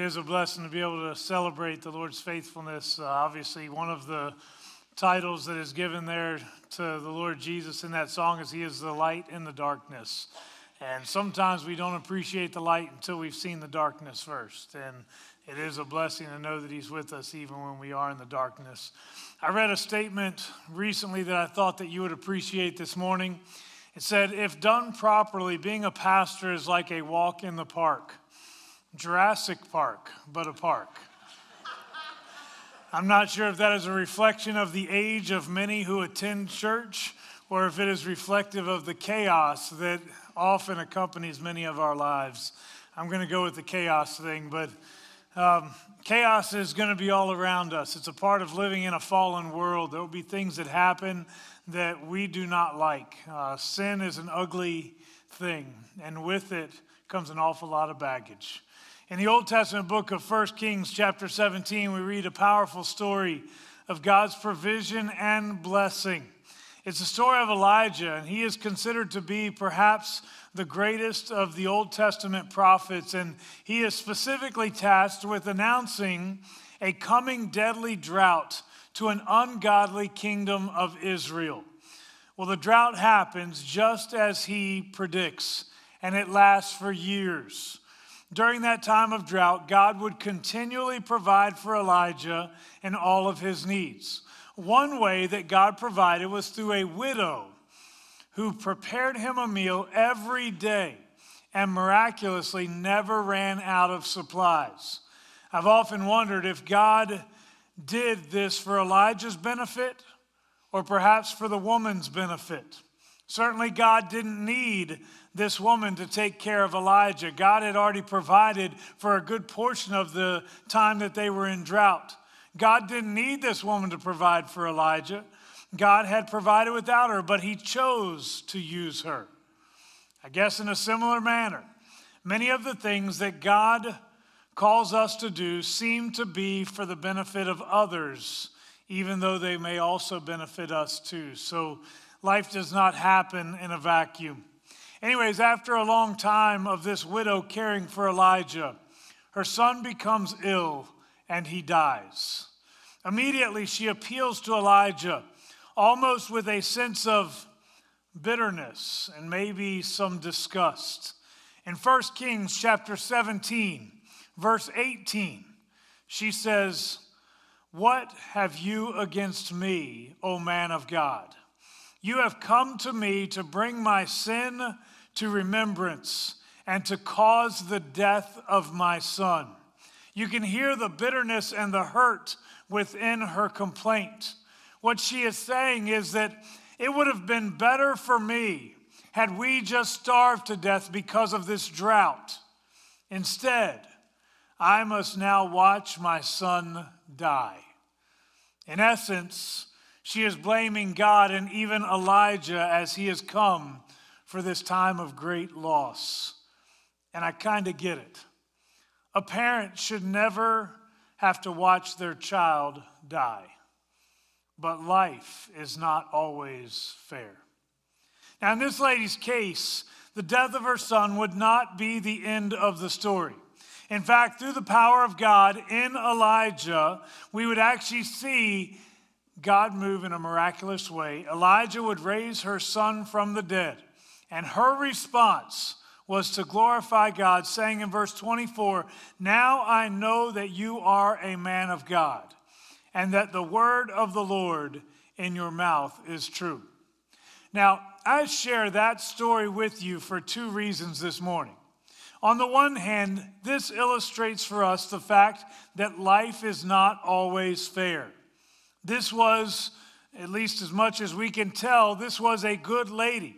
is a blessing to be able to celebrate the Lord's faithfulness. Uh, obviously, one of the titles that is given there to the Lord Jesus in that song is He is the light in the darkness. And sometimes we don't appreciate the light until we've seen the darkness first. And it is a blessing to know that He's with us even when we are in the darkness. I read a statement recently that I thought that you would appreciate this morning. It said, If done properly, being a pastor is like a walk in the park. Jurassic Park, but a park. I'm not sure if that is a reflection of the age of many who attend church or if it is reflective of the chaos that often accompanies many of our lives. I'm going to go with the chaos thing, but um, chaos is going to be all around us. It's a part of living in a fallen world. There will be things that happen that we do not like. Uh, sin is an ugly thing, and with it comes an awful lot of baggage. In the Old Testament book of 1 Kings, chapter 17, we read a powerful story of God's provision and blessing. It's the story of Elijah, and he is considered to be perhaps the greatest of the Old Testament prophets, and he is specifically tasked with announcing a coming deadly drought to an ungodly kingdom of Israel. Well, the drought happens just as he predicts, and it lasts for years. During that time of drought, God would continually provide for Elijah and all of his needs. One way that God provided was through a widow who prepared him a meal every day and miraculously never ran out of supplies. I've often wondered if God did this for Elijah's benefit or perhaps for the woman's benefit. Certainly, God didn't need this woman to take care of Elijah. God had already provided for a good portion of the time that they were in drought. God didn't need this woman to provide for Elijah. God had provided without her, but he chose to use her. I guess in a similar manner, many of the things that God calls us to do seem to be for the benefit of others, even though they may also benefit us too. So life does not happen in a vacuum. Anyways, after a long time of this widow caring for Elijah, her son becomes ill and he dies. Immediately, she appeals to Elijah, almost with a sense of bitterness and maybe some disgust. In 1 Kings chapter 17, verse 18, she says, What have you against me, O man of God? You have come to me to bring my sin to remembrance and to cause the death of my son. You can hear the bitterness and the hurt within her complaint. What she is saying is that it would have been better for me had we just starved to death because of this drought. Instead, I must now watch my son die. In essence, she is blaming God and even Elijah as he has come for this time of great loss. And I kind of get it. A parent should never have to watch their child die, but life is not always fair. Now, in this lady's case, the death of her son would not be the end of the story. In fact, through the power of God in Elijah, we would actually see God move in a miraculous way. Elijah would raise her son from the dead. And her response was to glorify God, saying in verse 24, Now I know that you are a man of God, and that the word of the Lord in your mouth is true. Now, I share that story with you for two reasons this morning. On the one hand, this illustrates for us the fact that life is not always fair. This was, at least as much as we can tell, this was a good lady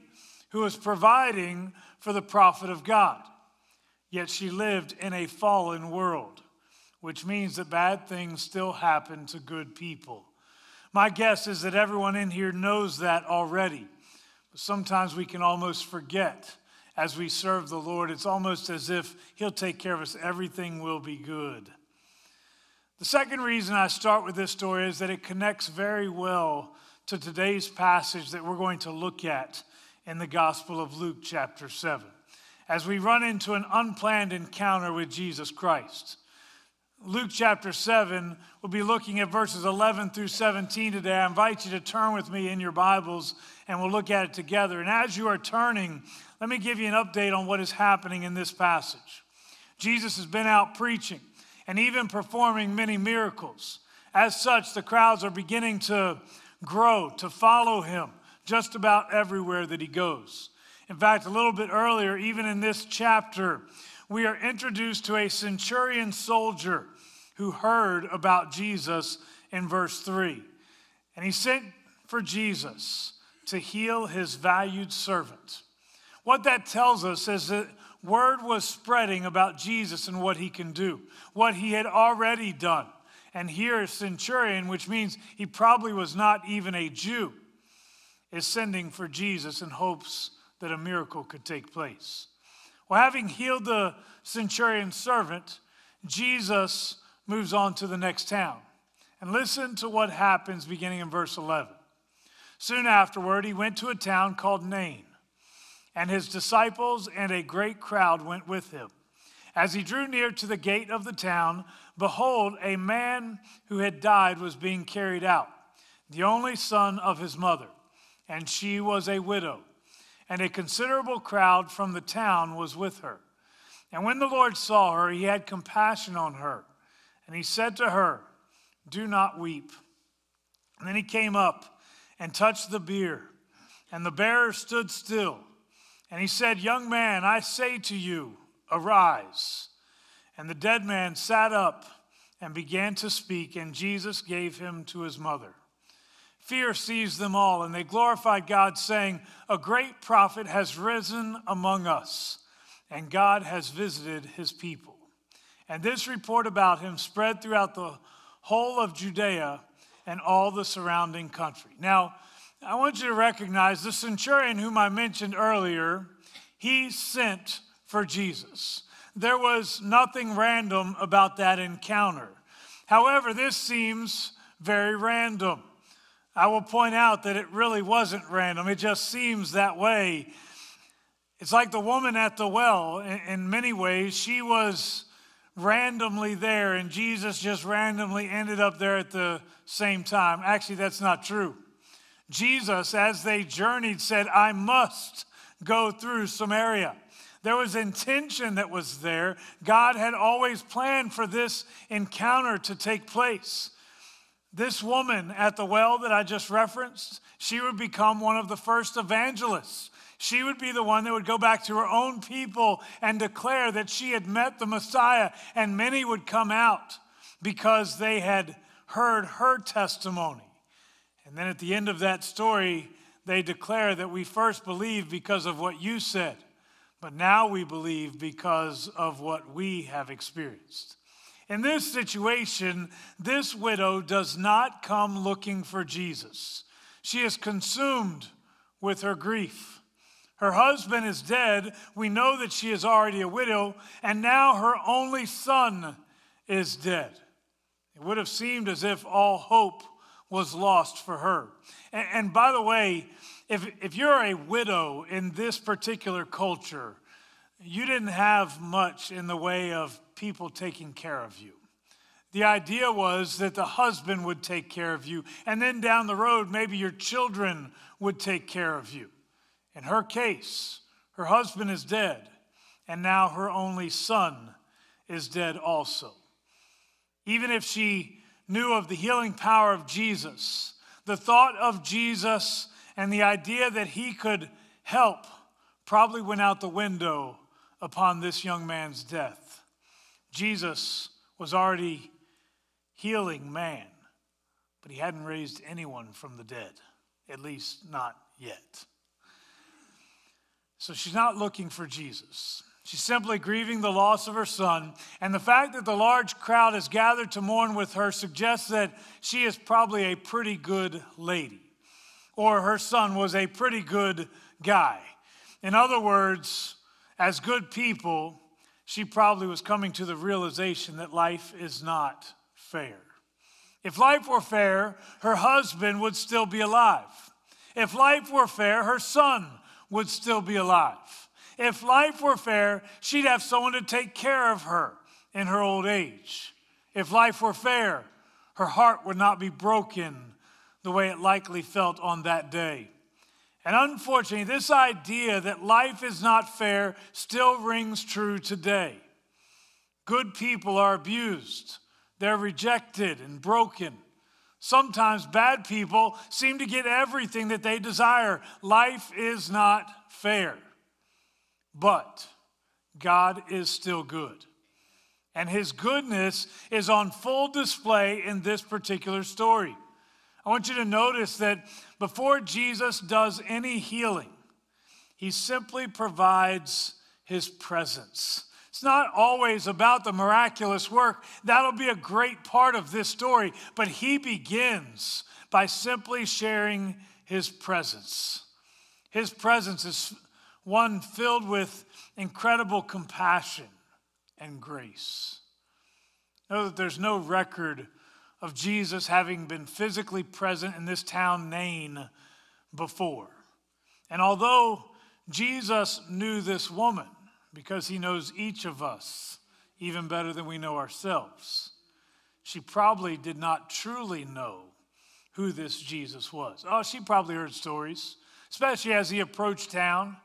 who was providing for the prophet of God. Yet she lived in a fallen world, which means that bad things still happen to good people. My guess is that everyone in here knows that already. But sometimes we can almost forget as we serve the Lord. It's almost as if He'll take care of us, everything will be good. The second reason I start with this story is that it connects very well to today's passage that we're going to look at in the Gospel of Luke, chapter 7, as we run into an unplanned encounter with Jesus Christ. Luke chapter 7. We'll be looking at verses 11 through 17 today. I invite you to turn with me in your Bibles and we'll look at it together. And as you are turning, let me give you an update on what is happening in this passage. Jesus has been out preaching and even performing many miracles. As such, the crowds are beginning to grow, to follow him just about everywhere that he goes. In fact, a little bit earlier, even in this chapter, we are introduced to a centurion soldier who heard about Jesus in verse 3. And he sent for Jesus to heal his valued servant. What that tells us is that word was spreading about Jesus and what he can do, what he had already done. And here, a centurion, which means he probably was not even a Jew, is sending for Jesus in hopes that a miracle could take place. Well, having healed the centurion's servant, Jesus moves on to the next town. And listen to what happens beginning in verse 11. Soon afterward, he went to a town called Nain, and his disciples and a great crowd went with him. As he drew near to the gate of the town, behold, a man who had died was being carried out, the only son of his mother, and she was a widow and a considerable crowd from the town was with her. And when the Lord saw her, he had compassion on her, and he said to her, Do not weep. And then he came up and touched the bier, and the bearer stood still. And he said, Young man, I say to you, arise. And the dead man sat up and began to speak, and Jesus gave him to his mother. Fear seized them all, and they glorified God, saying, A great prophet has risen among us, and God has visited his people. And this report about him spread throughout the whole of Judea and all the surrounding country. Now, I want you to recognize the centurion whom I mentioned earlier, he sent for Jesus. There was nothing random about that encounter. However, this seems very random. I will point out that it really wasn't random. It just seems that way. It's like the woman at the well. In, many ways, she was randomly there, and Jesus just randomly ended up there at the same time. Actually, that's not true. Jesus, as they journeyed, said, I must go through Samaria. There was intention that was there. God had always planned for this encounter to take place. This woman at the well that I just referenced, she would become one of the first evangelists. She would be the one that would go back to her own people and declare that she had met the Messiah, and many would come out because they had heard her testimony. And then at the end of that story, they declare that we first believed because of what you said, but now we believe because of what we have experienced. In this situation, this widow does not come looking for Jesus. She is consumed with her grief. Her husband is dead. We know that she is already a widow, and now her only son is dead. It would have seemed as if all hope was lost for her. And, and by the way, if, if you're a widow in this particular culture, you didn't have much in the way of people taking care of you. The idea was that the husband would take care of you, and then down the road, maybe your children would take care of you. In her case, her husband is dead, and now her only son is dead also. Even if she knew of the healing power of Jesus, the thought of Jesus and the idea that he could help probably went out the window upon this young man's death. Jesus was already healing man, but he hadn't raised anyone from the dead, at least not yet. So she's not looking for Jesus. She's simply grieving the loss of her son. And the fact that the large crowd has gathered to mourn with her suggests that she is probably a pretty good lady, or her son was a pretty good guy. In other words, as good people, she probably was coming to the realization that life is not fair. If life were fair, her husband would still be alive. If life were fair, her son would still be alive. If life were fair, she'd have someone to take care of her in her old age. If life were fair, her heart would not be broken the way it likely felt on that day. And unfortunately, this idea that life is not fair still rings true today. Good people are abused, they're rejected and broken. Sometimes bad people seem to get everything that they desire. Life is not fair. But God is still good. And his goodness is on full display in this particular story. I want you to notice that before Jesus does any healing, he simply provides his presence. It's not always about the miraculous work. That'll be a great part of this story. But he begins by simply sharing his presence. His presence is one filled with incredible compassion and grace. Know that there's no record of Jesus having been physically present in this town, Nain, before. And although Jesus knew this woman, because he knows each of us even better than we know ourselves. She probably did not truly know who this Jesus was. Oh, she probably heard stories, especially as he approached town.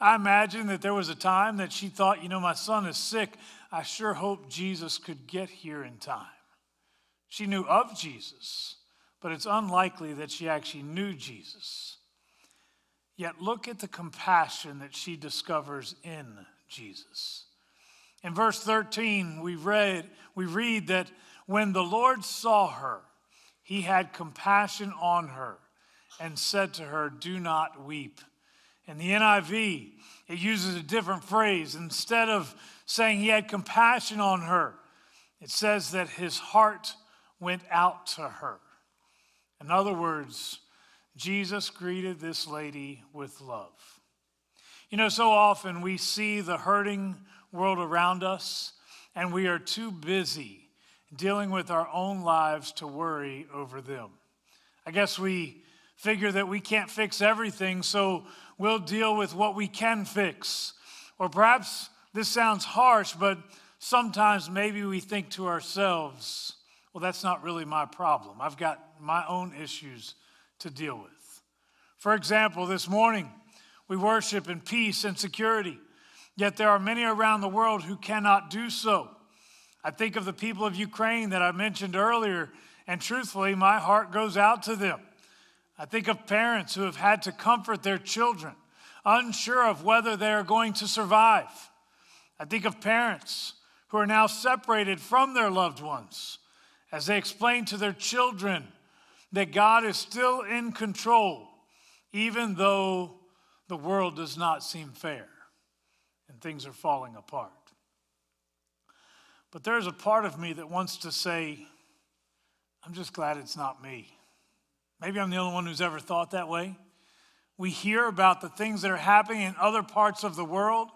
I imagine that there was a time that she thought, you know, my son is sick. I sure hope Jesus could get here in time. She knew of Jesus, but it's unlikely that she actually knew Jesus. Yet look at the compassion that she discovers in Jesus. In verse 13, we read, we read that when the Lord saw her, he had compassion on her and said to her, Do not weep. In the NIV, it uses a different phrase. Instead of saying he had compassion on her, it says that his heart went out to her. In other words, Jesus greeted this lady with love. You know, so often we see the hurting world around us, and we are too busy dealing with our own lives to worry over them. I guess we figure that we can't fix everything, so we'll deal with what we can fix. Or perhaps this sounds harsh, but sometimes maybe we think to ourselves, well, that's not really my problem. I've got my own issues to deal with. For example, this morning, we worship in peace and security. Yet there are many around the world who cannot do so. I think of the people of Ukraine that I mentioned earlier, and truthfully, my heart goes out to them. I think of parents who have had to comfort their children, unsure of whether they are going to survive. I think of parents who are now separated from their loved ones as they explain to their children that God is still in control, even though the world does not seem fair and things are falling apart. But there's a part of me that wants to say, I'm just glad it's not me. Maybe I'm the only one who's ever thought that way. We hear about the things that are happening in other parts of the world,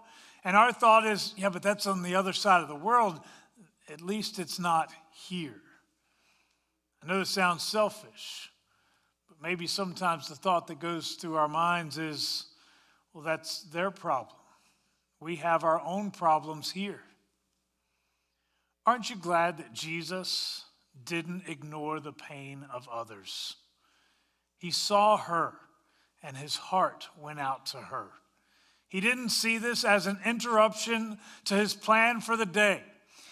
and our thought is, yeah, but that's on the other side of the world. At least it's not here. I know this sounds selfish, but maybe sometimes the thought that goes through our minds is, well, that's their problem. We have our own problems here. Aren't you glad that Jesus didn't ignore the pain of others? He saw her and his heart went out to her. He didn't see this as an interruption to his plan for the day.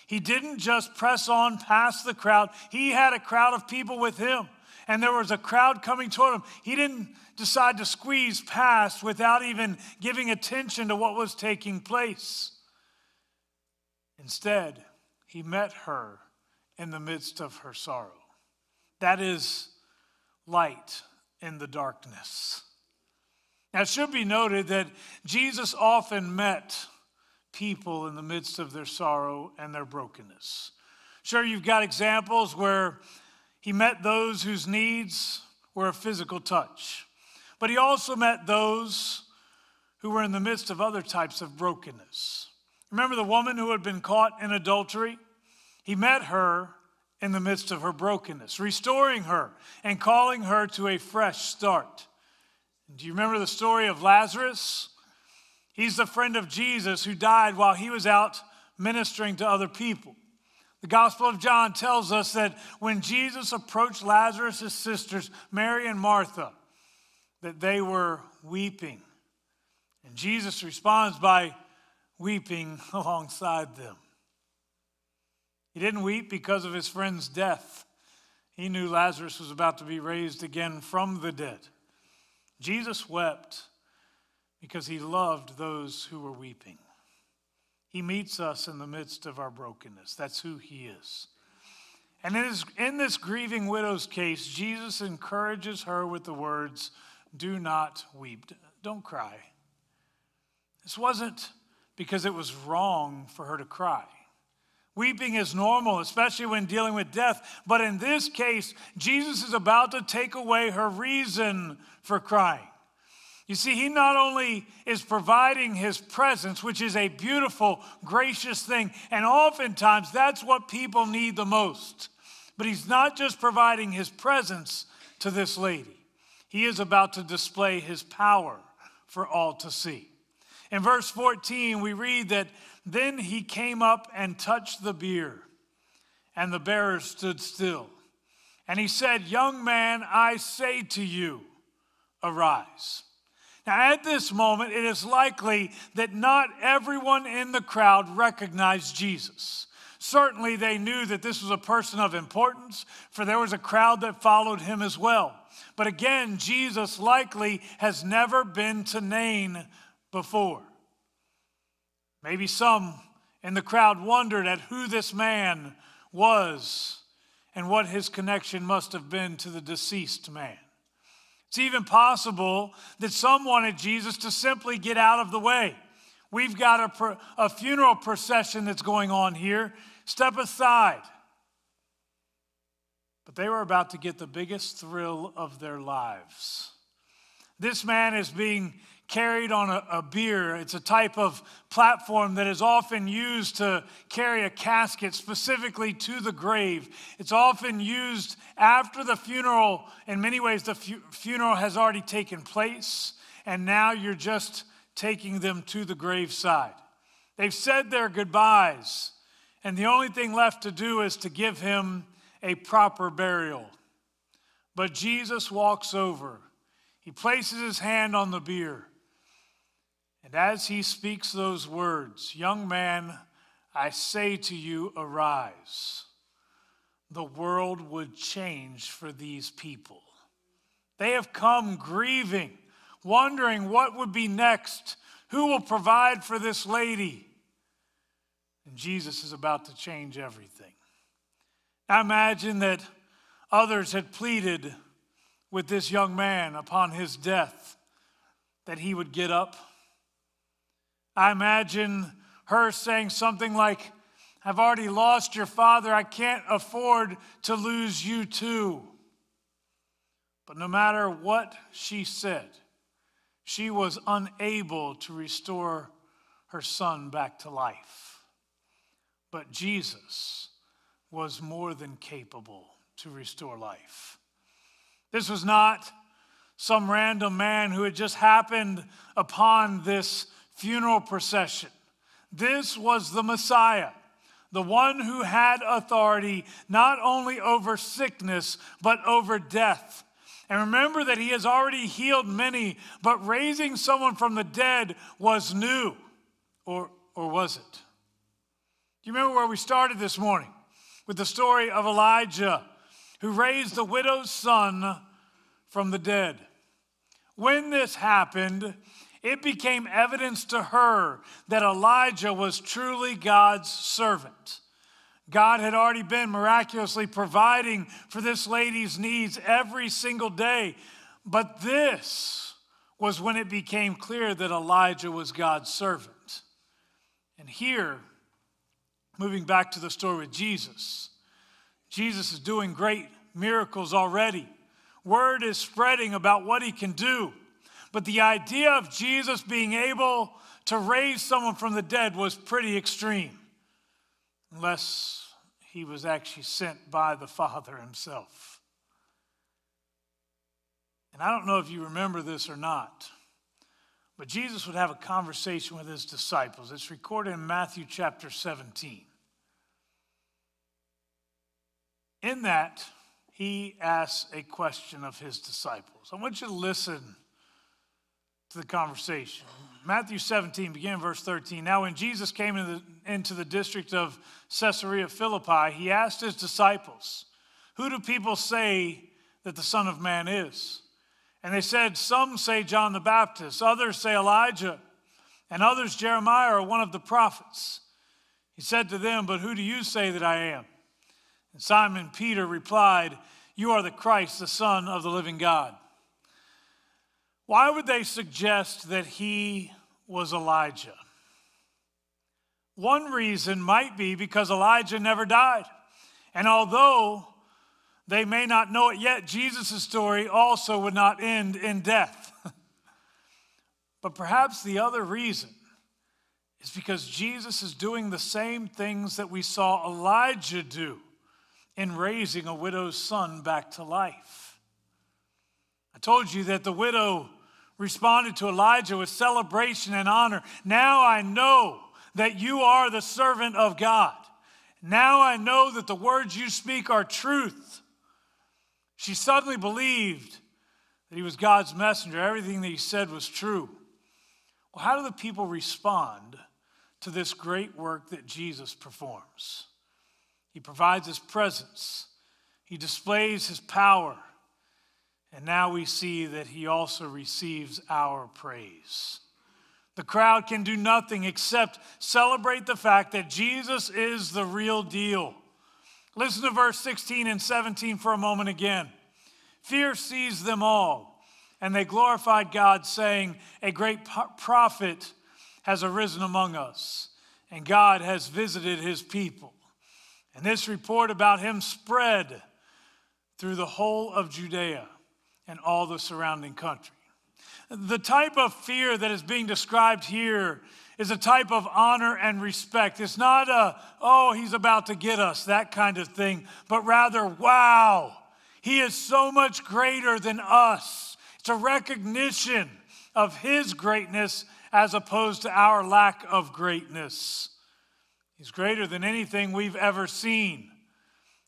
He didn't just press on past the crowd, he had a crowd of people with him and there was a crowd coming toward him. He didn't decide to squeeze past without even giving attention to what was taking place. Instead, he met her in the midst of her sorrow. That is light in the darkness. Now, it should be noted that Jesus often met people in the midst of their sorrow and their brokenness. Sure, you've got examples where he met those whose needs were a physical touch, but he also met those who were in the midst of other types of brokenness. Remember the woman who had been caught in adultery? He met her in the midst of her brokenness, restoring her and calling her to a fresh start. Do you remember the story of Lazarus? He's the friend of Jesus who died while he was out ministering to other people. The Gospel of John tells us that when Jesus approached Lazarus' sisters, Mary and Martha, that they were weeping. And Jesus responds by weeping alongside them. He didn't weep because of his friend's death. He knew Lazarus was about to be raised again from the dead. Jesus wept because he loved those who were weeping. He meets us in the midst of our brokenness. That's who he is. And in, his, in this grieving widow's case, Jesus encourages her with the words, Do not weep. Don't cry. This wasn't because it was wrong for her to cry. Weeping is normal, especially when dealing with death. But in this case, Jesus is about to take away her reason for crying. You see, he not only is providing his presence, which is a beautiful, gracious thing, and oftentimes that's what people need the most, but he's not just providing his presence to this lady, he is about to display his power for all to see. In verse 14, we read that then he came up and touched the bier, and the bearer stood still. And he said, Young man, I say to you, arise. Now, at this moment, it is likely that not everyone in the crowd recognized Jesus. Certainly, they knew that this was a person of importance, for there was a crowd that followed him as well. But again, Jesus likely has never been to Nain before. Maybe some in the crowd wondered at who this man was and what his connection must have been to the deceased man. It's even possible that some wanted Jesus to simply get out of the way. We've got a, a funeral procession that's going on here. Step aside. But they were about to get the biggest thrill of their lives. This man is being carried on a, a bier. It's a type of platform that is often used to carry a casket specifically to the grave. It's often used after the funeral. In many ways, the fu- funeral has already taken place, and now you're just taking them to the graveside. They've said their goodbyes, and the only thing left to do is to give him a proper burial. But Jesus walks over. He places his hand on the bier. And as he speaks those words, Young man, I say to you, arise. The world would change for these people. They have come grieving, wondering what would be next. Who will provide for this lady? And Jesus is about to change everything. I imagine that others had pleaded with this young man upon his death that he would get up I imagine her saying something like, I've already lost your father. I can't afford to lose you too. But no matter what she said, she was unable to restore her son back to life. But Jesus was more than capable to restore life. This was not some random man who had just happened upon this funeral procession. This was the Messiah, the one who had authority not only over sickness, but over death. And remember that he has already healed many, but raising someone from the dead was new. Or, or was it? Do you remember where we started this morning? With the story of Elijah, who raised the widow's son from the dead. When this happened, it became evidence to her that Elijah was truly God's servant. God had already been miraculously providing for this lady's needs every single day. But this was when it became clear that Elijah was God's servant. And here, moving back to the story with Jesus, Jesus is doing great miracles already. Word is spreading about what he can do. But the idea of Jesus being able to raise someone from the dead was pretty extreme, unless he was actually sent by the Father himself. And I don't know if you remember this or not, but Jesus would have a conversation with his disciples. It's recorded in Matthew chapter 17. in that, he asks a question of his disciples. I want you to listen to the conversation. Matthew 17, beginning verse 13. Now, when Jesus came into the, into the district of Caesarea Philippi, he asked his disciples, Who do people say that the Son of Man is? And they said, Some say John the Baptist, others say Elijah, and others Jeremiah or one of the prophets. He said to them, But who do you say that I am? And Simon Peter replied, You are the Christ, the Son of the living God. Why would they suggest that he was Elijah? One reason might be because Elijah never died. And although they may not know it yet, Jesus' story also would not end in death. but perhaps the other reason is because Jesus is doing the same things that we saw Elijah do in raising a widow's son back to life. I told you that the widow responded to Elijah with celebration and honor. Now I know that you are the servant of God. Now I know that the words you speak are truth. She suddenly believed that he was God's messenger. Everything that he said was true. Well, how do the people respond to this great work that Jesus performs? He provides his presence, he displays his power, and now we see that he also receives our praise. The crowd can do nothing except celebrate the fact that Jesus is the real deal. Listen to verse 16 and 17 for a moment again. Fear seized them all, and they glorified God, saying, A great prophet has arisen among us, and God has visited his people. And this report about him spread through the whole of Judea and all the surrounding country. The type of fear that is being described here is a type of honor and respect. It's not a, oh, he's about to get us, that kind of thing, but rather, wow, he is so much greater than us. It's a recognition of his greatness as opposed to our lack of greatness. He's greater than anything we've ever seen.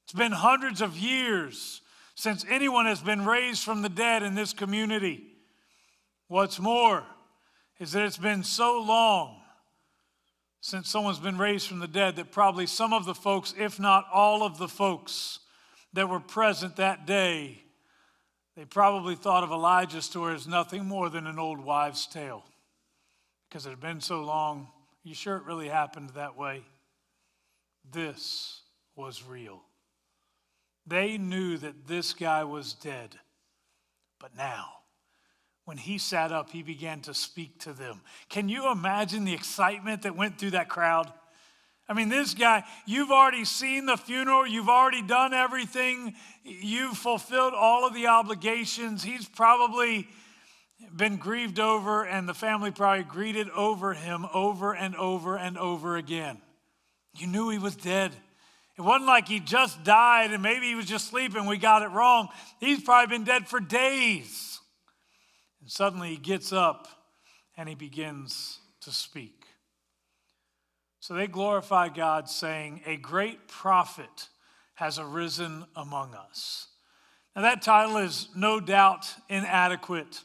It's been hundreds of years since anyone has been raised from the dead in this community. What's more is that it's been so long since someone's been raised from the dead that probably some of the folks, if not all of the folks that were present that day, they probably thought of Elijah's story as nothing more than an old wives' tale because it had been so long. Are you sure it really happened that way? This was real. They knew that this guy was dead. But now, when he sat up, he began to speak to them. Can you imagine the excitement that went through that crowd? I mean, this guy, you've already seen the funeral, you've already done everything, you've fulfilled all of the obligations. He's probably been grieved over, and the family probably greeted over him over and over and over again. You knew he was dead. It wasn't like he just died and maybe he was just sleeping. We got it wrong. He's probably been dead for days. And suddenly he gets up and he begins to speak. So they glorify God, saying, A great prophet has arisen among us. Now, that title is no doubt inadequate,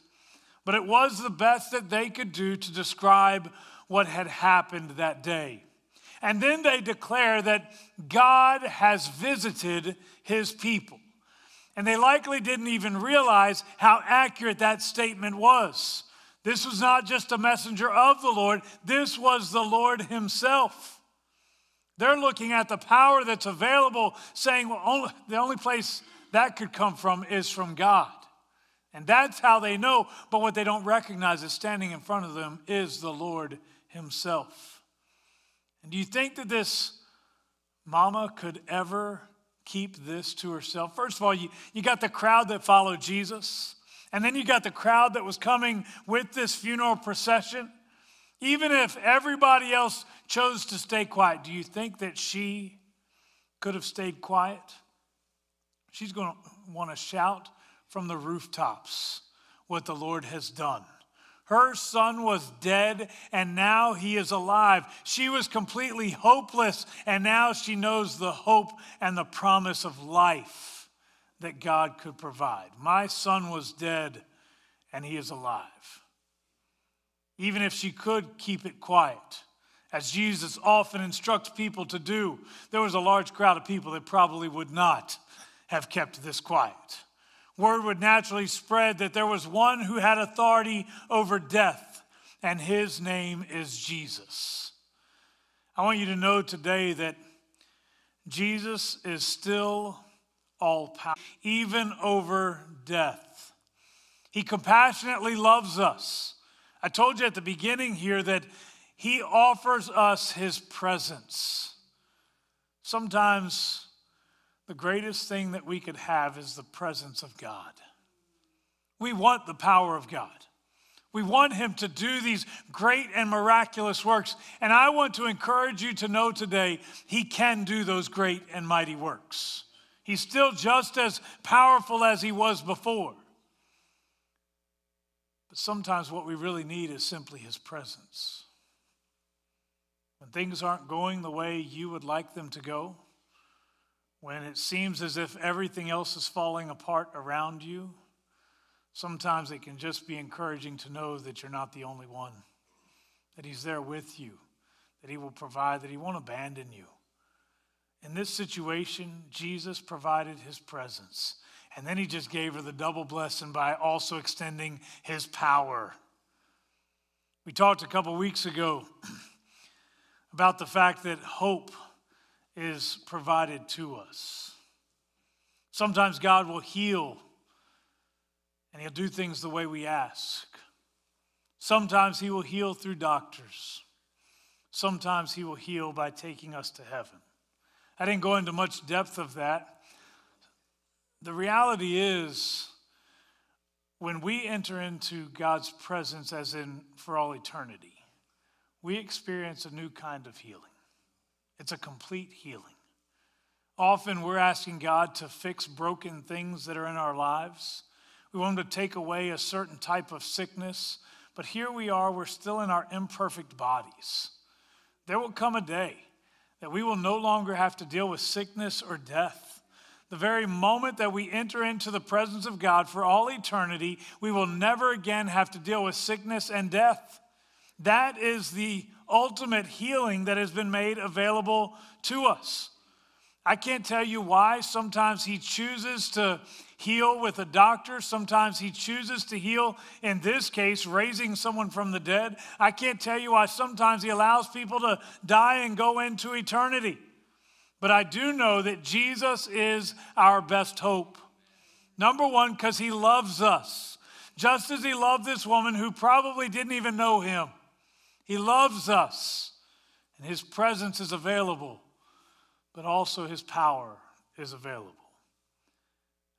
but it was the best that they could do to describe what had happened that day. And then they declare that God has visited his people. And they likely didn't even realize how accurate that statement was. This was not just a messenger of the Lord, this was the Lord himself. They're looking at the power that's available, saying, well, only, the only place that could come from is from God. And that's how they know. But what they don't recognize is standing in front of them is the Lord Himself. And do you think that this mama could ever keep this to herself? First of all, you, you got the crowd that followed Jesus, and then you got the crowd that was coming with this funeral procession. Even if everybody else chose to stay quiet, do you think that she could have stayed quiet? She's going to want to shout from the rooftops what the Lord has done Her son was dead and now he is alive. She was completely hopeless and now she knows the hope and the promise of life that God could provide. My son was dead and he is alive. Even if she could keep it quiet, as Jesus often instructs people to do, there was a large crowd of people that probably would not have kept this quiet word would naturally spread that there was one who had authority over death, and his name is Jesus. I want you to know today that Jesus is still all power, even over death. He compassionately loves us. I told you at the beginning here that he offers us his presence. Sometimes the greatest thing that we could have is the presence of God. We want the power of God. We want Him to do these great and miraculous works. And I want to encourage you to know today He can do those great and mighty works. He's still just as powerful as He was before. But sometimes what we really need is simply His presence. When things aren't going the way you would like them to go, when it seems as if everything else is falling apart around you, sometimes it can just be encouraging to know that you're not the only one, that He's there with you, that He will provide, that He won't abandon you. In this situation, Jesus provided His presence. And then He just gave her the double blessing by also extending His power. We talked a couple weeks ago about the fact that hope is provided to us. Sometimes God will heal and He'll do things the way we ask. Sometimes He will heal through doctors. Sometimes He will heal by taking us to heaven. I didn't go into much depth of that. The reality is, when we enter into God's presence, as in for all eternity, we experience a new kind of healing. It's a complete healing. Often we're asking God to fix broken things that are in our lives. We want Him to take away a certain type of sickness, but here we are, we're still in our imperfect bodies. There will come a day that we will no longer have to deal with sickness or death. The very moment that we enter into the presence of God for all eternity, we will never again have to deal with sickness and death. That is the ultimate healing that has been made available to us. I can't tell you why. Sometimes he chooses to heal with a doctor. Sometimes he chooses to heal, in this case, raising someone from the dead. I can't tell you why sometimes he allows people to die and go into eternity. But I do know that Jesus is our best hope. Number one, because he loves us, just as he loved this woman who probably didn't even know him. He loves us, and His presence is available, but also His power is available.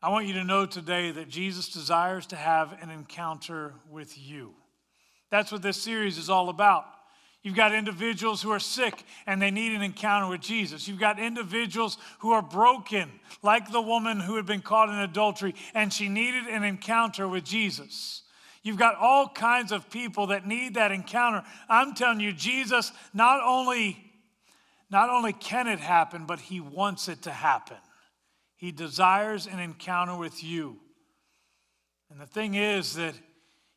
I want you to know today that Jesus desires to have an encounter with you. That's what this series is all about. You've got individuals who are sick and they need an encounter with Jesus. You've got individuals who are broken, like the woman who had been caught in adultery and she needed an encounter with Jesus. You've got all kinds of people that need that encounter. I'm telling you, Jesus not only not only can it happen, but he wants it to happen. He desires an encounter with you. And the thing is that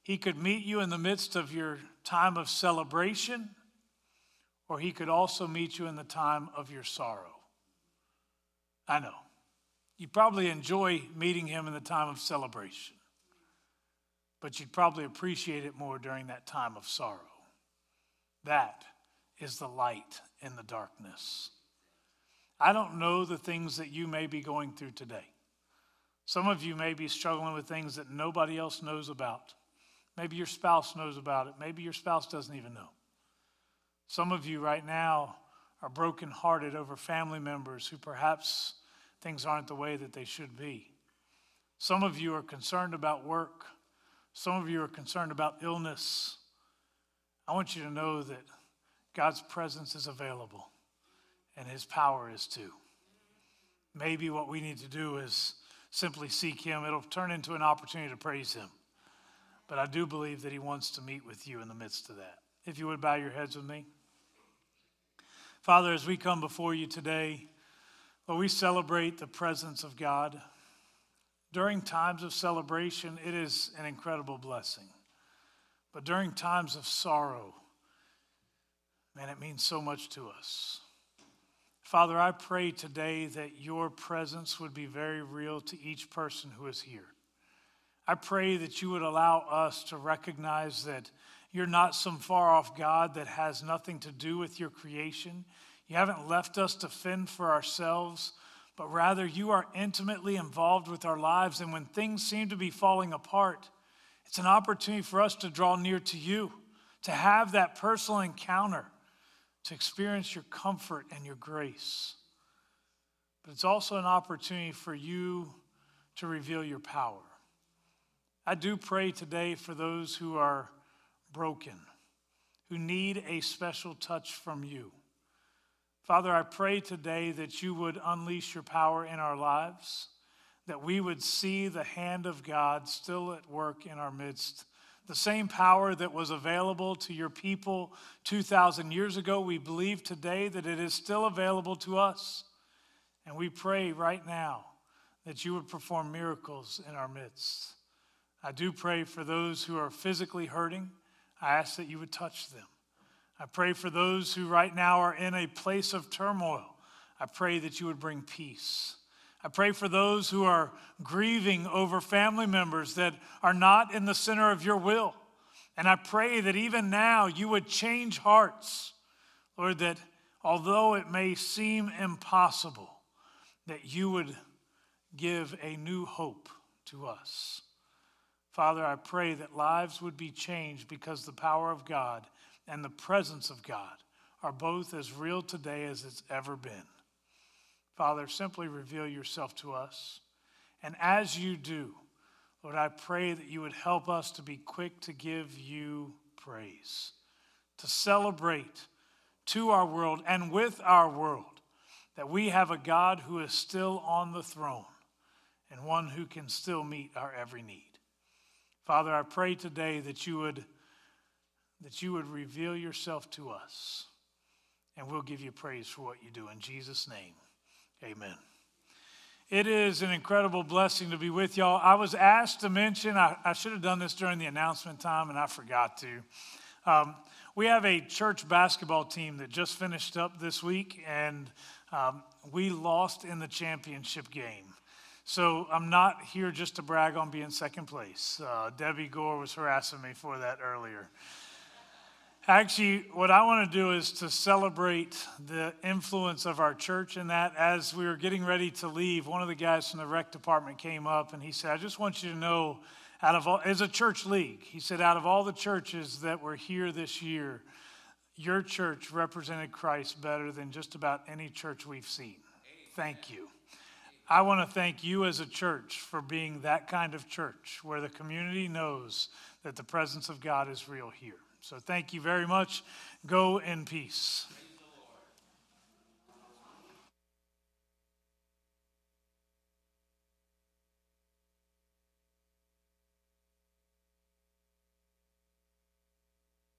he could meet you in the midst of your time of celebration, or he could also meet you in the time of your sorrow. I know. You probably enjoy meeting him in the time of celebration but you'd probably appreciate it more during that time of sorrow. That is the light in the darkness. I don't know the things that you may be going through today. Some of you may be struggling with things that nobody else knows about. Maybe your spouse knows about it. Maybe your spouse doesn't even know. Some of you right now are brokenhearted over family members who perhaps things aren't the way that they should be. Some of you are concerned about work some of you are concerned about illness. I want you to know that God's presence is available and his power is too. Maybe what we need to do is simply seek him. It'll turn into an opportunity to praise him. but I do believe that He wants to meet with you in the midst of that. If you would bow your heads with me. Father, as we come before you today, Lord, we celebrate the presence of God. During times of celebration, it is an incredible blessing. But during times of sorrow, man, it means so much to us. Father, I pray today that your presence would be very real to each person who is here. I pray that you would allow us to recognize that you're not some far off God that has nothing to do with your creation. You haven't left us to fend for ourselves, but rather you are intimately involved with our lives. And when things seem to be falling apart, it's an opportunity for us to draw near to you, to have that personal encounter, to experience your comfort and your grace. But it's also an opportunity for you to reveal your power. I do pray today for those who are broken, who need a special touch from you. Father, I pray today that you would unleash your power in our lives, that we would see the hand of God still at work in our midst. The same power that was available to your people 2,000 years ago, we believe today that it is still available to us. And we pray right now that you would perform miracles in our midst. I do pray for those who are physically hurting. I ask that you would touch them. I pray for those who right now are in a place of turmoil. I pray that you would bring peace. I pray for those who are grieving over family members that are not in the center of your will. And I pray that even now you would change hearts. Lord, that although it may seem impossible, that you would give a new hope to us. Father, I pray that lives would be changed because the power of God and the presence of God are both as real today as it's ever been. Father, simply reveal yourself to us. And as you do, Lord, I pray that you would help us to be quick to give you praise, to celebrate to our world and with our world that we have a God who is still on the throne and one who can still meet our every need. Father, I pray today that you would that you would reveal yourself to us. And we'll give you praise for what you do. In Jesus' name, amen. It is an incredible blessing to be with y'all. I was asked to mention, I, I should have done this during the announcement time, and I forgot to. Um, we have a church basketball team that just finished up this week, and um, we lost in the championship game. So I'm not here just to brag on being second place. Uh, Debbie Gore was harassing me for that earlier. Actually, what I want to do is to celebrate the influence of our church in that. As we were getting ready to leave, one of the guys from the rec department came up and he said, I just want you to know, out of all, as a church league, he said, out of all the churches that were here this year, your church represented Christ better than just about any church we've seen. Thank you. I want to thank you as a church for being that kind of church where the community knows that the presence of God is real here. So thank you very much. Go in peace.